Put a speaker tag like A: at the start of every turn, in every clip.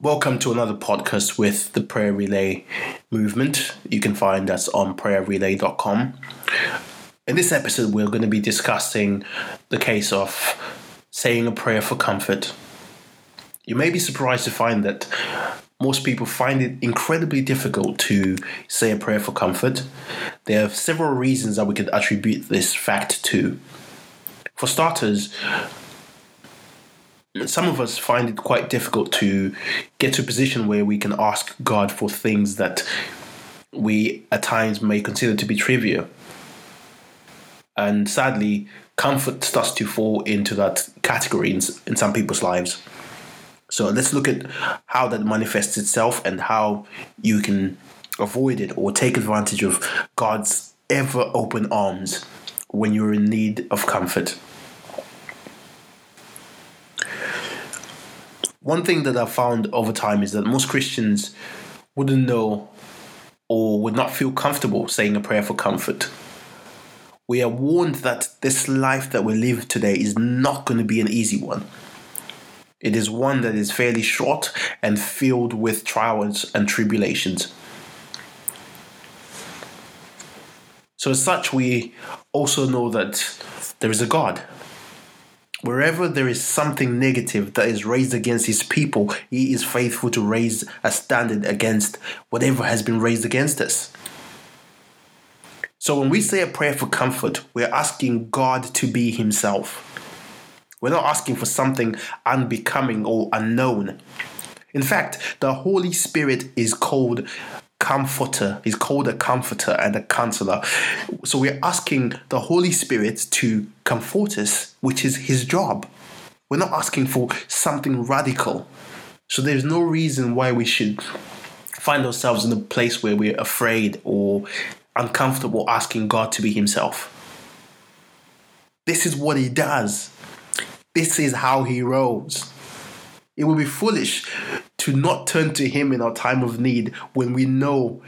A: Welcome to another podcast with the Prayer Relay movement. You can find us on prayerrelay.com. In this episode, we're going to be discussing the case of saying a prayer for comfort. You may be surprised to find that most people find it incredibly difficult to say a prayer for comfort. There are several reasons that we could attribute this fact to. For starters, some of us find it quite difficult to get to a position where we can ask God for things that we at times may consider to be trivial. And sadly, comfort starts to fall into that category in, in some people's lives. So let's look at how that manifests itself and how you can avoid it or take advantage of God's ever open arms when you're in need of comfort. One thing that I've found over time is that most Christians wouldn't know or would not feel comfortable saying a prayer for comfort. We are warned that this life that we live today is not going to be an easy one. It is one that is fairly short and filled with trials and tribulations. So, as such, we also know that there is a God. Wherever there is something negative that is raised against his people, he is faithful to raise a standard against whatever has been raised against us. So, when we say a prayer for comfort, we're asking God to be himself. We're not asking for something unbecoming or unknown. In fact, the Holy Spirit is called comforter. He's called a comforter and a counselor. So we're asking the Holy Spirit to comfort us, which is his job. We're not asking for something radical. So there's no reason why we should find ourselves in a place where we're afraid or uncomfortable asking God to be himself. This is what he does. This is how he rolls. It would be foolish to not turn to him in our time of need when we know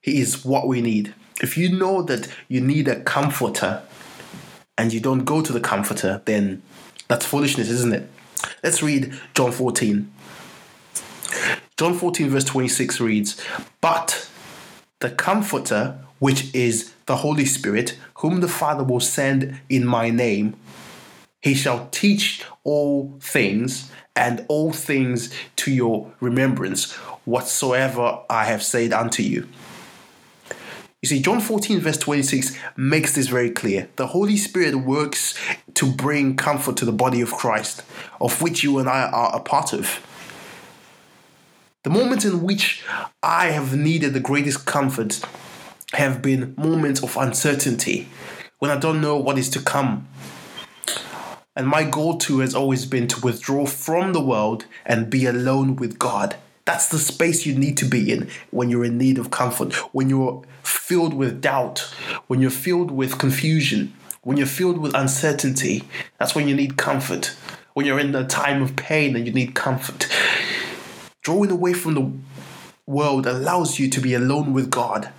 A: he is what we need. If you know that you need a comforter and you don't go to the comforter, then that's foolishness, isn't it? Let's read John 14. John 14, verse 26 reads, But the Comforter, which is the Holy Spirit, whom the Father will send in my name, he shall teach all things and all things to your remembrance whatsoever I have said unto you. You see, John 14, verse 26 makes this very clear. The Holy Spirit works to bring comfort to the body of Christ, of which you and I are a part of. The moments in which I have needed the greatest comfort have been moments of uncertainty, when I don't know what is to come, and my goal too has always been to withdraw from the world and be alone with God. That's the space you need to be in when you're in need of comfort, when you're filled with doubt, when you're filled with confusion, when you're filled with uncertainty. That's when you need comfort. When you're in a time of pain and you need comfort. Drawing away from the world allows you to be alone with God.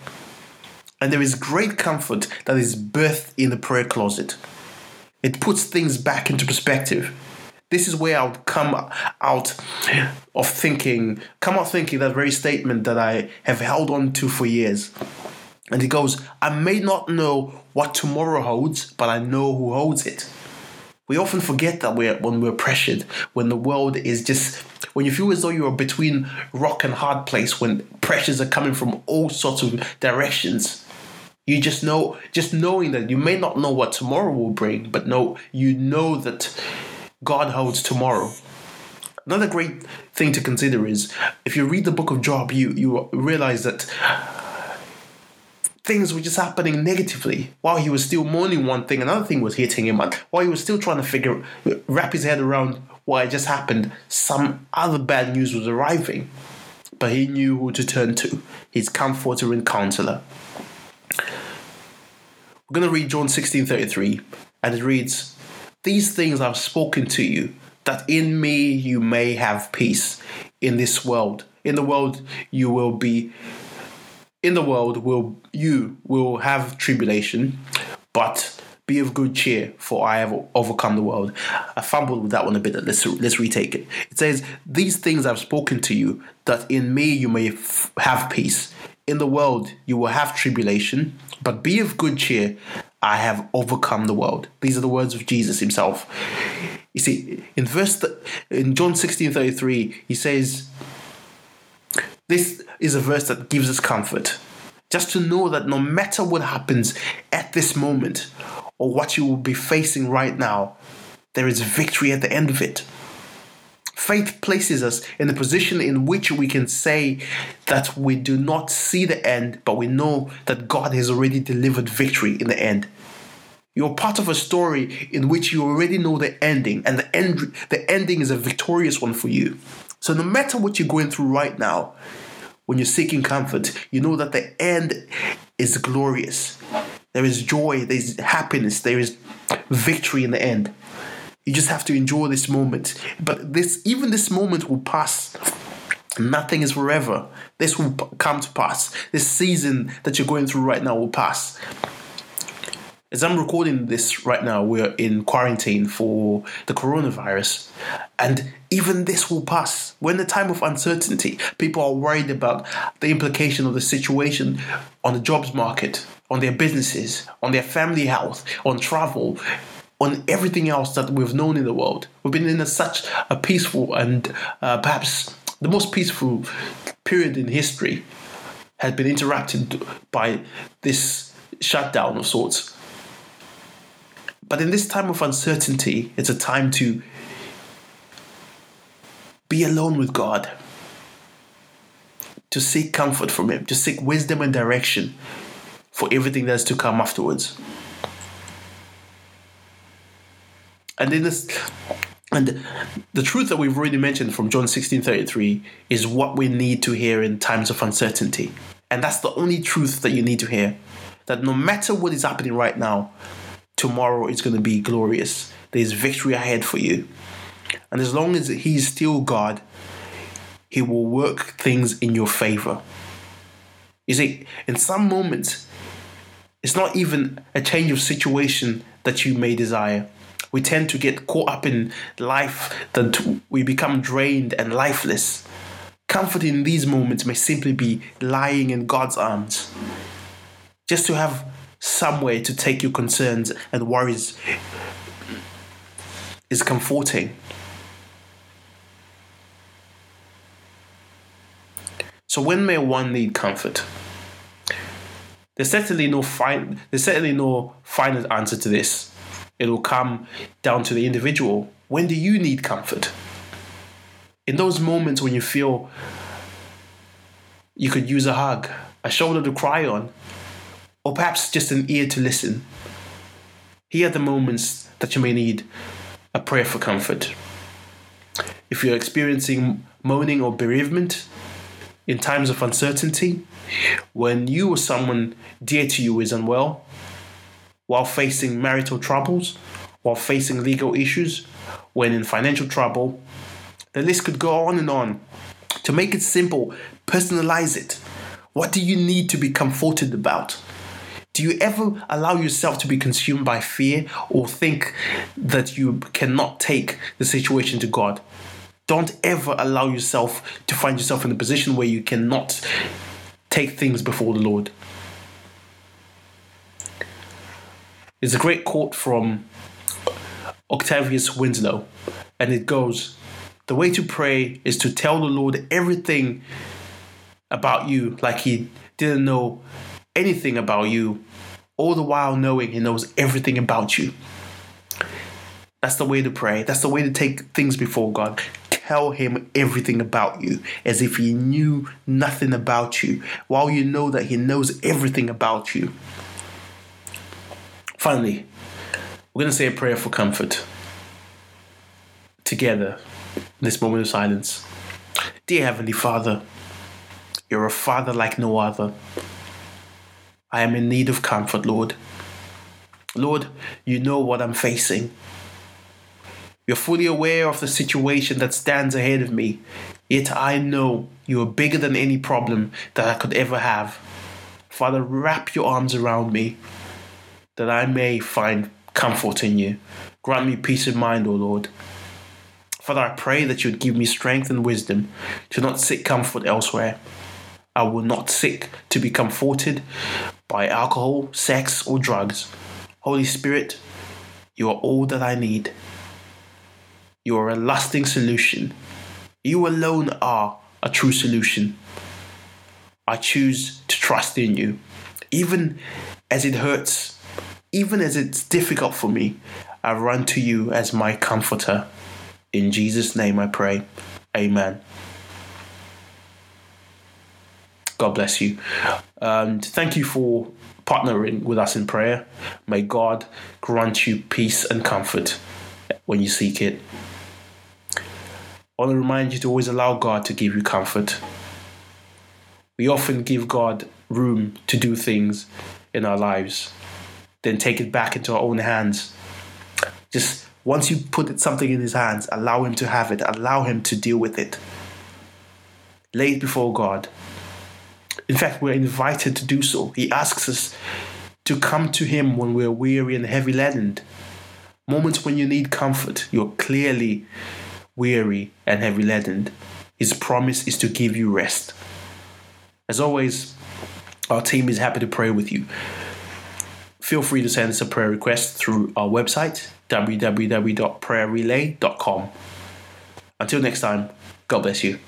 A: And there is great comfort that is birthed in the prayer closet. It puts things back into perspective. This is where I would come out of thinking, come out thinking that very statement that I have held on to for years. And it goes, I may not know what tomorrow holds, but I know who holds it. We often forget that we're, when we're pressured, when the world is just, when you feel as though you are between rock and hard place, when pressures are coming from all sorts of directions. You just know, just knowing that you may not know what tomorrow will bring, but know you know that God holds tomorrow. Another great thing to consider is if you read the book of Job, you you realize that things were just happening negatively. While he was still mourning one thing, another thing was hitting him. And while he was still trying to figure, wrap his head around what had just happened, some other bad news was arriving. But he knew who to turn to, his comforter and counselor. We're going to read John 16 33, and it reads, These things I've spoken to you, that in me you may have peace in this world. In the world you will be, in the world will you will have tribulation, but Be of good cheer, for I have overcome the world. I fumbled with that one a bit. Let's let's retake it. It says, "These things I've spoken to you, that in me you may f- have peace. In the world you will have tribulation, but be of good cheer. I have overcome the world." These are the words of Jesus Himself. You see, in verse th- in John sixteen thirty three, He says, "This is a verse that gives us comfort." Just to know that no matter what happens at this moment or what you will be facing right now, there is victory at the end of it. Faith places us in a position in which we can say that we do not see the end, but we know that God has already delivered victory in the end. You're part of a story in which you already know the ending, and the end the ending is a victorious one for you. So no matter what you're going through right now, when you're seeking comfort, you know that the end is glorious. There is joy, there's happiness, there is victory in the end. You just have to enjoy this moment. But this even this moment will pass. Nothing is forever. This will come to pass. This season that you're going through right now will pass. As I'm recording this right now, we're in quarantine for the coronavirus. And even this will pass. We're in the time of uncertainty. People are worried about the implication of the situation on the jobs market, on their businesses, on their family health, on travel, on everything else that we've known in the world. We've been in a, such a peaceful and uh, perhaps the most peaceful period in history has been interrupted by this shutdown of sorts. But in this time of uncertainty, it's a time to be alone with God, to seek comfort from Him, to seek wisdom and direction for everything that's to come afterwards. And in this, and the truth that we've already mentioned from John 16 33 is what we need to hear in times of uncertainty. And that's the only truth that you need to hear. That no matter what is happening right now, tomorrow is going to be glorious. There's victory ahead for you. And as long as He's still God, He will work things in your favor. You see, in some moments, it's not even a change of situation that you may desire. We tend to get caught up in life that we become drained and lifeless. Comfort in these moments may simply be lying in God's arms. Just to have somewhere to take your concerns and worries is comforting. So when may one need comfort? There's certainly no fine there's certainly no final answer to this. It will come down to the individual. When do you need comfort? In those moments when you feel you could use a hug, a shoulder to cry on, or perhaps just an ear to listen. Here are the moments that you may need a prayer for comfort. If you're experiencing moaning or bereavement in times of uncertainty, when you or someone dear to you is unwell, while facing marital troubles, while facing legal issues, when in financial trouble, the list could go on and on. To make it simple, personalize it. What do you need to be comforted about? Do you ever allow yourself to be consumed by fear or think that you cannot take the situation to God? Don't ever allow yourself to find yourself in a position where you cannot take things before the Lord. It's a great quote from Octavius Winslow, and it goes The way to pray is to tell the Lord everything about you like He didn't know anything about you, all the while knowing He knows everything about you. That's the way to pray. That's the way to take things before God. Tell Him everything about you as if He knew nothing about you, while you know that He knows everything about you. Finally, we're going to say a prayer for comfort together in this moment of silence. Dear Heavenly Father, you're a Father like no other. I am in need of comfort, Lord. Lord, you know what I'm facing. You're fully aware of the situation that stands ahead of me, yet I know you are bigger than any problem that I could ever have. Father, wrap your arms around me. That I may find comfort in you. Grant me peace of mind, O Lord. Father, I pray that you would give me strength and wisdom to not seek comfort elsewhere. I will not seek to be comforted by alcohol, sex, or drugs. Holy Spirit, you are all that I need. You are a lasting solution. You alone are a true solution. I choose to trust in you, even as it hurts, even as it's difficult for me. I run to you as my comforter. In Jesus' name I pray. Amen. God bless you. And thank you for partnering with us in prayer. May God grant you peace and comfort when you seek it. I want to remind you to always allow God to give you comfort. We often give God room to do things in our lives, then take it back into our own hands. Just once you put something in His hands, allow Him to have it, allow Him to deal with it. Lay it before God in fact, we're invited to do so. He asks us to come to Him when we're weary and heavy laden. Moments when you need comfort, you're clearly weary and heavy laden. His promise is to give you rest. As always, our team is happy to pray with you. Feel free to send us a prayer request through our website, www.prayerrelay.com. Until next time, God bless you.